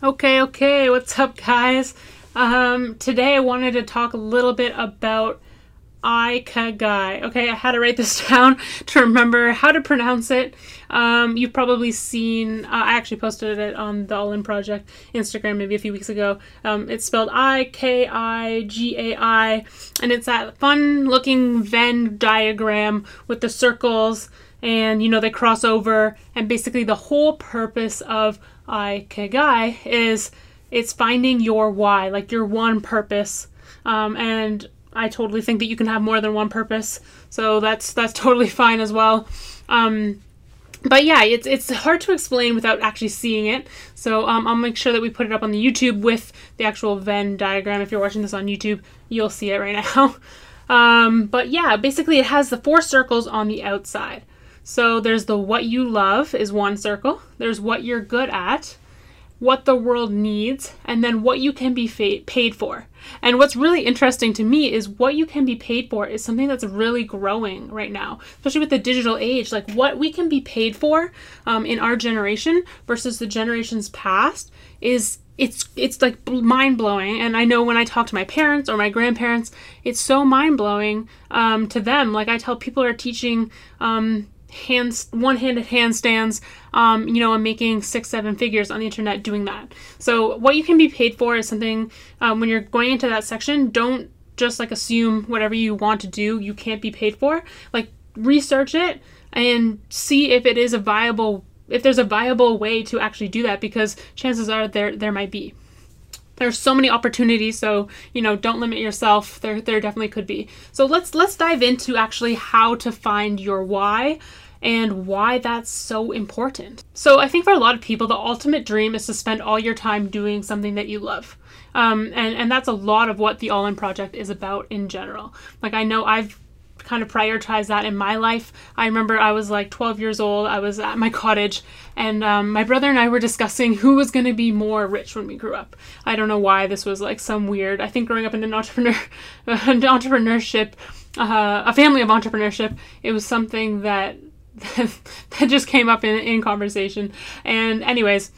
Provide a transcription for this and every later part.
Okay, okay, what's up, guys? Um, today I wanted to talk a little bit about Ikigai. Okay, I had to write this down to remember how to pronounce it. Um, you've probably seen, uh, I actually posted it on the All In Project Instagram maybe a few weeks ago. Um, it's spelled I K I G A I, and it's that fun looking Venn diagram with the circles and you know they cross over and basically the whole purpose of Ikigai is it's finding your why, like your one purpose. Um, and I totally think that you can have more than one purpose, so that's that's totally fine as well. Um, but yeah, it's it's hard to explain without actually seeing it. So um, I'll make sure that we put it up on the YouTube with the actual Venn diagram. If you're watching this on YouTube, you'll see it right now. Um, but yeah, basically it has the four circles on the outside. So there's the what you love is one circle. There's what you're good at, what the world needs, and then what you can be fa- paid for. And what's really interesting to me is what you can be paid for is something that's really growing right now, especially with the digital age. Like what we can be paid for um, in our generation versus the generations past is it's it's like mind blowing. And I know when I talk to my parents or my grandparents, it's so mind blowing um, to them. Like I tell people are teaching. Um, hands one-handed handstands um, you know and making six seven figures on the internet doing that. So what you can be paid for is something um, when you're going into that section don't just like assume whatever you want to do you can't be paid for. Like research it and see if it is a viable if there's a viable way to actually do that because chances are there there might be there's so many opportunities so you know don't limit yourself. There there definitely could be. So let's let's dive into actually how to find your why and why that's so important. So i think for a lot of people the ultimate dream is to spend all your time doing something that you love. Um, and and that's a lot of what the all in project is about in general. Like i know i've kind of prioritize that in my life. I remember I was like 12 years old. I was at my cottage, and um, my brother and I were discussing who was going to be more rich when we grew up. I don't know why this was like some weird. I think growing up in an entrepreneur, an entrepreneurship, uh, a family of entrepreneurship, it was something that that just came up in, in conversation. And anyways.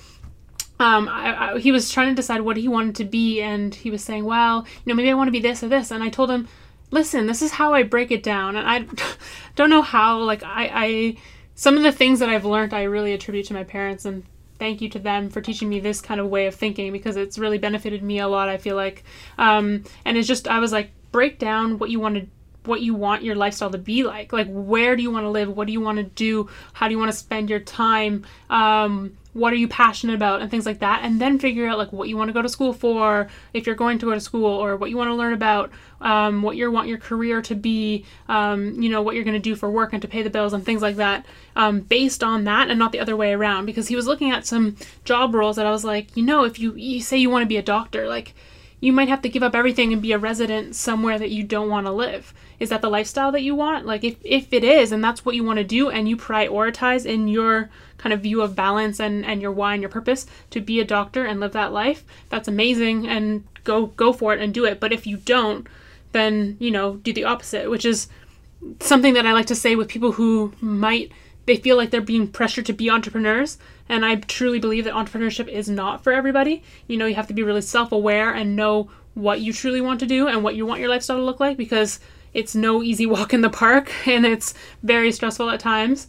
Um, I, I, he was trying to decide what he wanted to be, and he was saying, "Well, you know, maybe I want to be this or this." And I told him, listen, this is how I break it down. And I don't know how, like, I, I, some of the things that I've learned, I really attribute to my parents. And thank you to them for teaching me this kind of way of thinking because it's really benefited me a lot, I feel like. Um, and it's just, I was like, break down what you want to what you want your lifestyle to be like. Like where do you want to live? What do you want to do? How do you want to spend your time? Um, what are you passionate about? And things like that. And then figure out like what you want to go to school for if you're going to go to school or what you want to learn about um, what you want your career to be um, you know what you're going to do for work and to pay the bills and things like that um, based on that and not the other way around. Because he was looking at some job roles that i was like you know if you, you say you want to be a doctor like you might have to give up everything and be a resident somewhere that you don't want to live. Is that the lifestyle that you want? Like if if it is and that's what you want to do and you prioritize in your kind of view of balance and and your why and your purpose to be a doctor and live that life, that's amazing and go go for it and do it. But if you don't, then, you know, do the opposite, which is something that I like to say with people who might they feel like they're being pressured to be entrepreneurs. And I truly believe that entrepreneurship is not for everybody. You know, you have to be really self aware and know what you truly want to do and what you want your lifestyle to look like because it's no easy walk in the park and it's very stressful at times.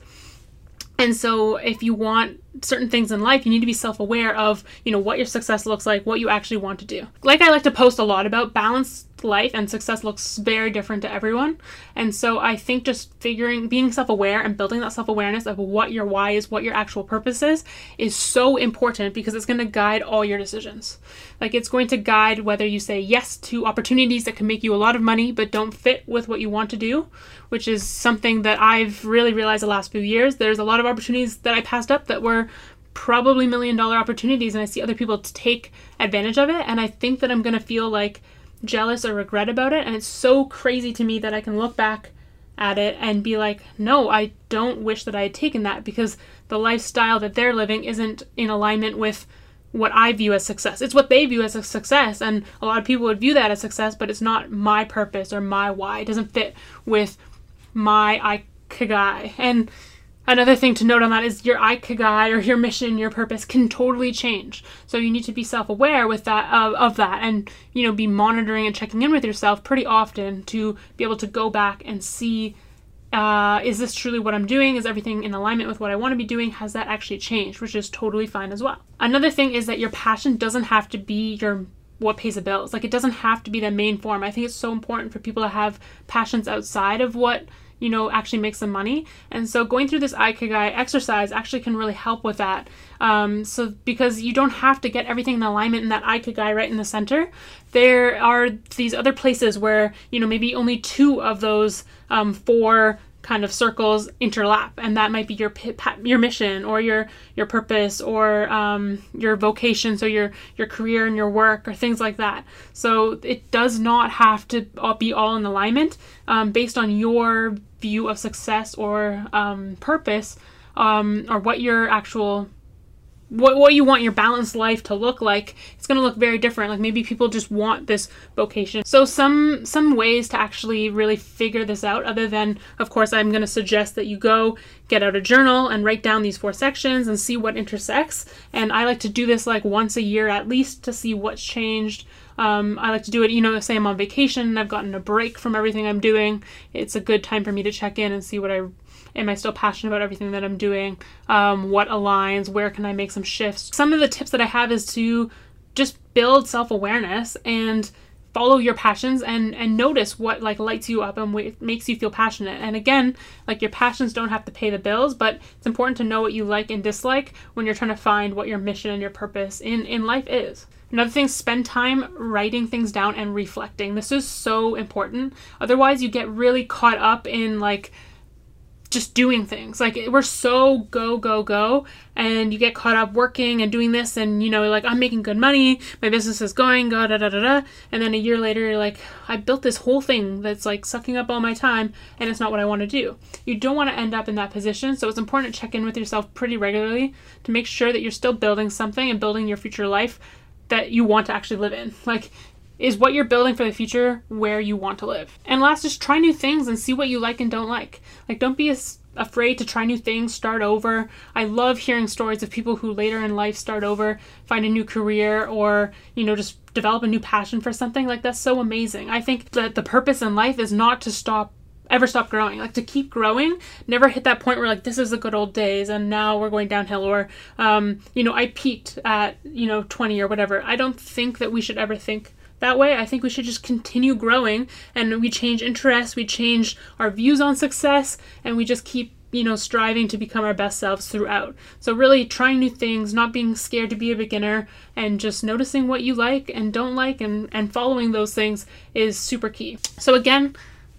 And so if you want certain things in life, you need to be self-aware of, you know, what your success looks like, what you actually want to do. Like I like to post a lot about balance life and success looks very different to everyone. And so I think just figuring, being self aware and building that self awareness of what your why is, what your actual purpose is, is so important because it's going to guide all your decisions. Like it's going to guide whether you say yes to opportunities that can make you a lot of money but don't fit with what you want to do, which is something that I've really realized the last few years. There's a lot of opportunities that I passed up that were probably million dollar opportunities and I see other people take advantage of it and I think that I'm going to feel like jealous or regret about it. And it's so crazy to me that I can look back at it and be like, no, I don't wish that I had taken that because the lifestyle that they're living isn't in alignment with what I view as success. It's what they view as a success. And a lot of people would view that as success, but it's not my purpose or my why. It doesn't fit with my ikigai. And Another thing to note on that is your ikigai or your mission, your purpose can totally change. So you need to be self-aware with that of, of that and you know be monitoring and checking in with yourself pretty often to be able to go back and see uh, is this truly what I'm doing? Is everything in alignment with what I want to be doing? Has that actually changed? Which is totally fine as well. Another thing is that your passion doesn't have to be your what pays the bills. Like it doesn't have to be the main form. I think it's so important for people to have passions outside of what you know actually make some money. And so going through this ikigai exercise actually can really help with that. Um, so because you don't have to get everything in alignment in that ikigai right in the center there are these other places where you know maybe only two of those um, four kind of circles interlap and that might be your your mission or your your purpose or um, your vocation so your your career and your work or things like that. So it does not have to be all in alignment um, based on your view of success or um, purpose um, or what your actual what, what you want your balanced life to look like it's going to look very different. Like maybe people just want this vocation. So some some ways to actually really figure this out other than of course i'm going to suggest that you go get out a journal and write down these four sections and see what intersects. And i like to do this like once a year at least to see what's changed. Um, I like to do it, you know, say I'm on vacation and I've gotten a break from everything I'm doing. It's a good time for me to check in and see what I am I still passionate about everything that I'm doing? Um, what aligns? Where can I make some shifts? Some of the tips that I have is to just build self awareness and follow your passions and and notice what like lights you up and what makes you feel passionate and again like your passions don't have to pay the bills but it's important to know what you like and dislike when you're trying to find what your mission and your purpose in in life is Another thing, spend time writing things down and reflecting. This is so important. Otherwise, you get really caught up in like just doing things. Like we're so go go go and you get caught up working and doing this and you know like I'm making good money, my business is going, da da da da da and then a year later you're like I built this whole thing that's like sucking up all my time and it's not what I want to do. You don't want to end up in that position, so it's important to check in with yourself pretty regularly to make sure that you're still building something and building your future life that you want to actually live in. Like is what you're building for the future where you want to live. And last, just try new things and see what you like and don't like. Like, don't be as afraid to try new things, start over. I love hearing stories of people who later in life start over, find a new career, or, you know, just develop a new passion for something. Like, that's so amazing. I think that the purpose in life is not to stop ever stop growing like to keep growing never hit that point where like this is the good old days and now we're going downhill or um, you know i peaked at you know 20 or whatever i don't think that we should ever think that way. I think we should just continue growing and we change interests, we change our views on success, and we just keep you know, striving to become our best selves throughout. So, really trying new things, not being scared to be a beginner, and just noticing what you like and don't like, and, and following those things is super key. So, again,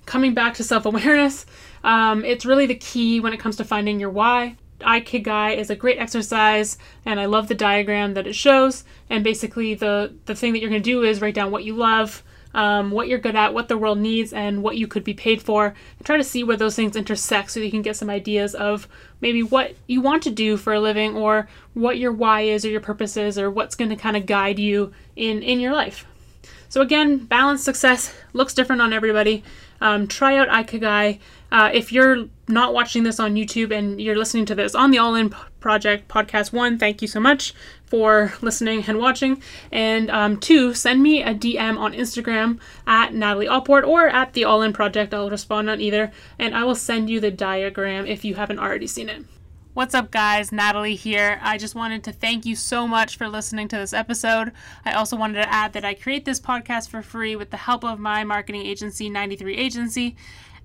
coming back to self awareness, um, it's really the key when it comes to finding your why. Ikigai is a great exercise, and I love the diagram that it shows. And basically, the the thing that you're going to do is write down what you love, um, what you're good at, what the world needs, and what you could be paid for. And try to see where those things intersect, so you can get some ideas of maybe what you want to do for a living, or what your why is, or your purpose is, or what's going to kind of guide you in in your life. So again, balanced success looks different on everybody. Um, try out Ikigai. Uh, if you're not watching this on YouTube and you're listening to this on the All In Project Podcast One, thank you so much for listening and watching. And um, two, send me a DM on Instagram at Natalie Allport or at the All In Project. I'll respond on either, and I will send you the diagram if you haven't already seen it. What's up, guys? Natalie here. I just wanted to thank you so much for listening to this episode. I also wanted to add that I create this podcast for free with the help of my marketing agency, 93 Agency.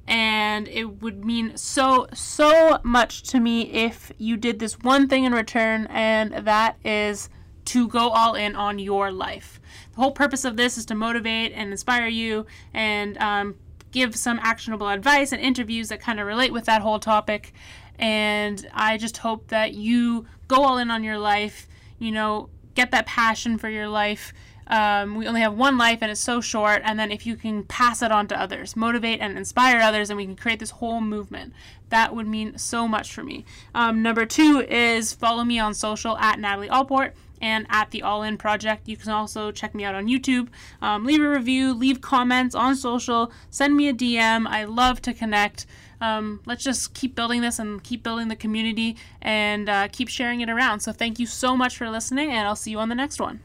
And it would mean so, so much to me if you did this one thing in return, and that is to go all in on your life. The whole purpose of this is to motivate and inspire you and um, give some actionable advice and interviews that kind of relate with that whole topic. And I just hope that you go all in on your life, you know, get that passion for your life. Um, we only have one life and it's so short. And then if you can pass it on to others, motivate and inspire others, and we can create this whole movement, that would mean so much for me. Um, number two is follow me on social at Natalie Allport. and at the All In Project. You can also check me out on YouTube. Um, leave a review, leave comments on social, send me a DM. I love to connect. Um, let's just keep building this and keep building the community and uh, keep sharing it around. So, thank you so much for listening, and I'll see you on the next one.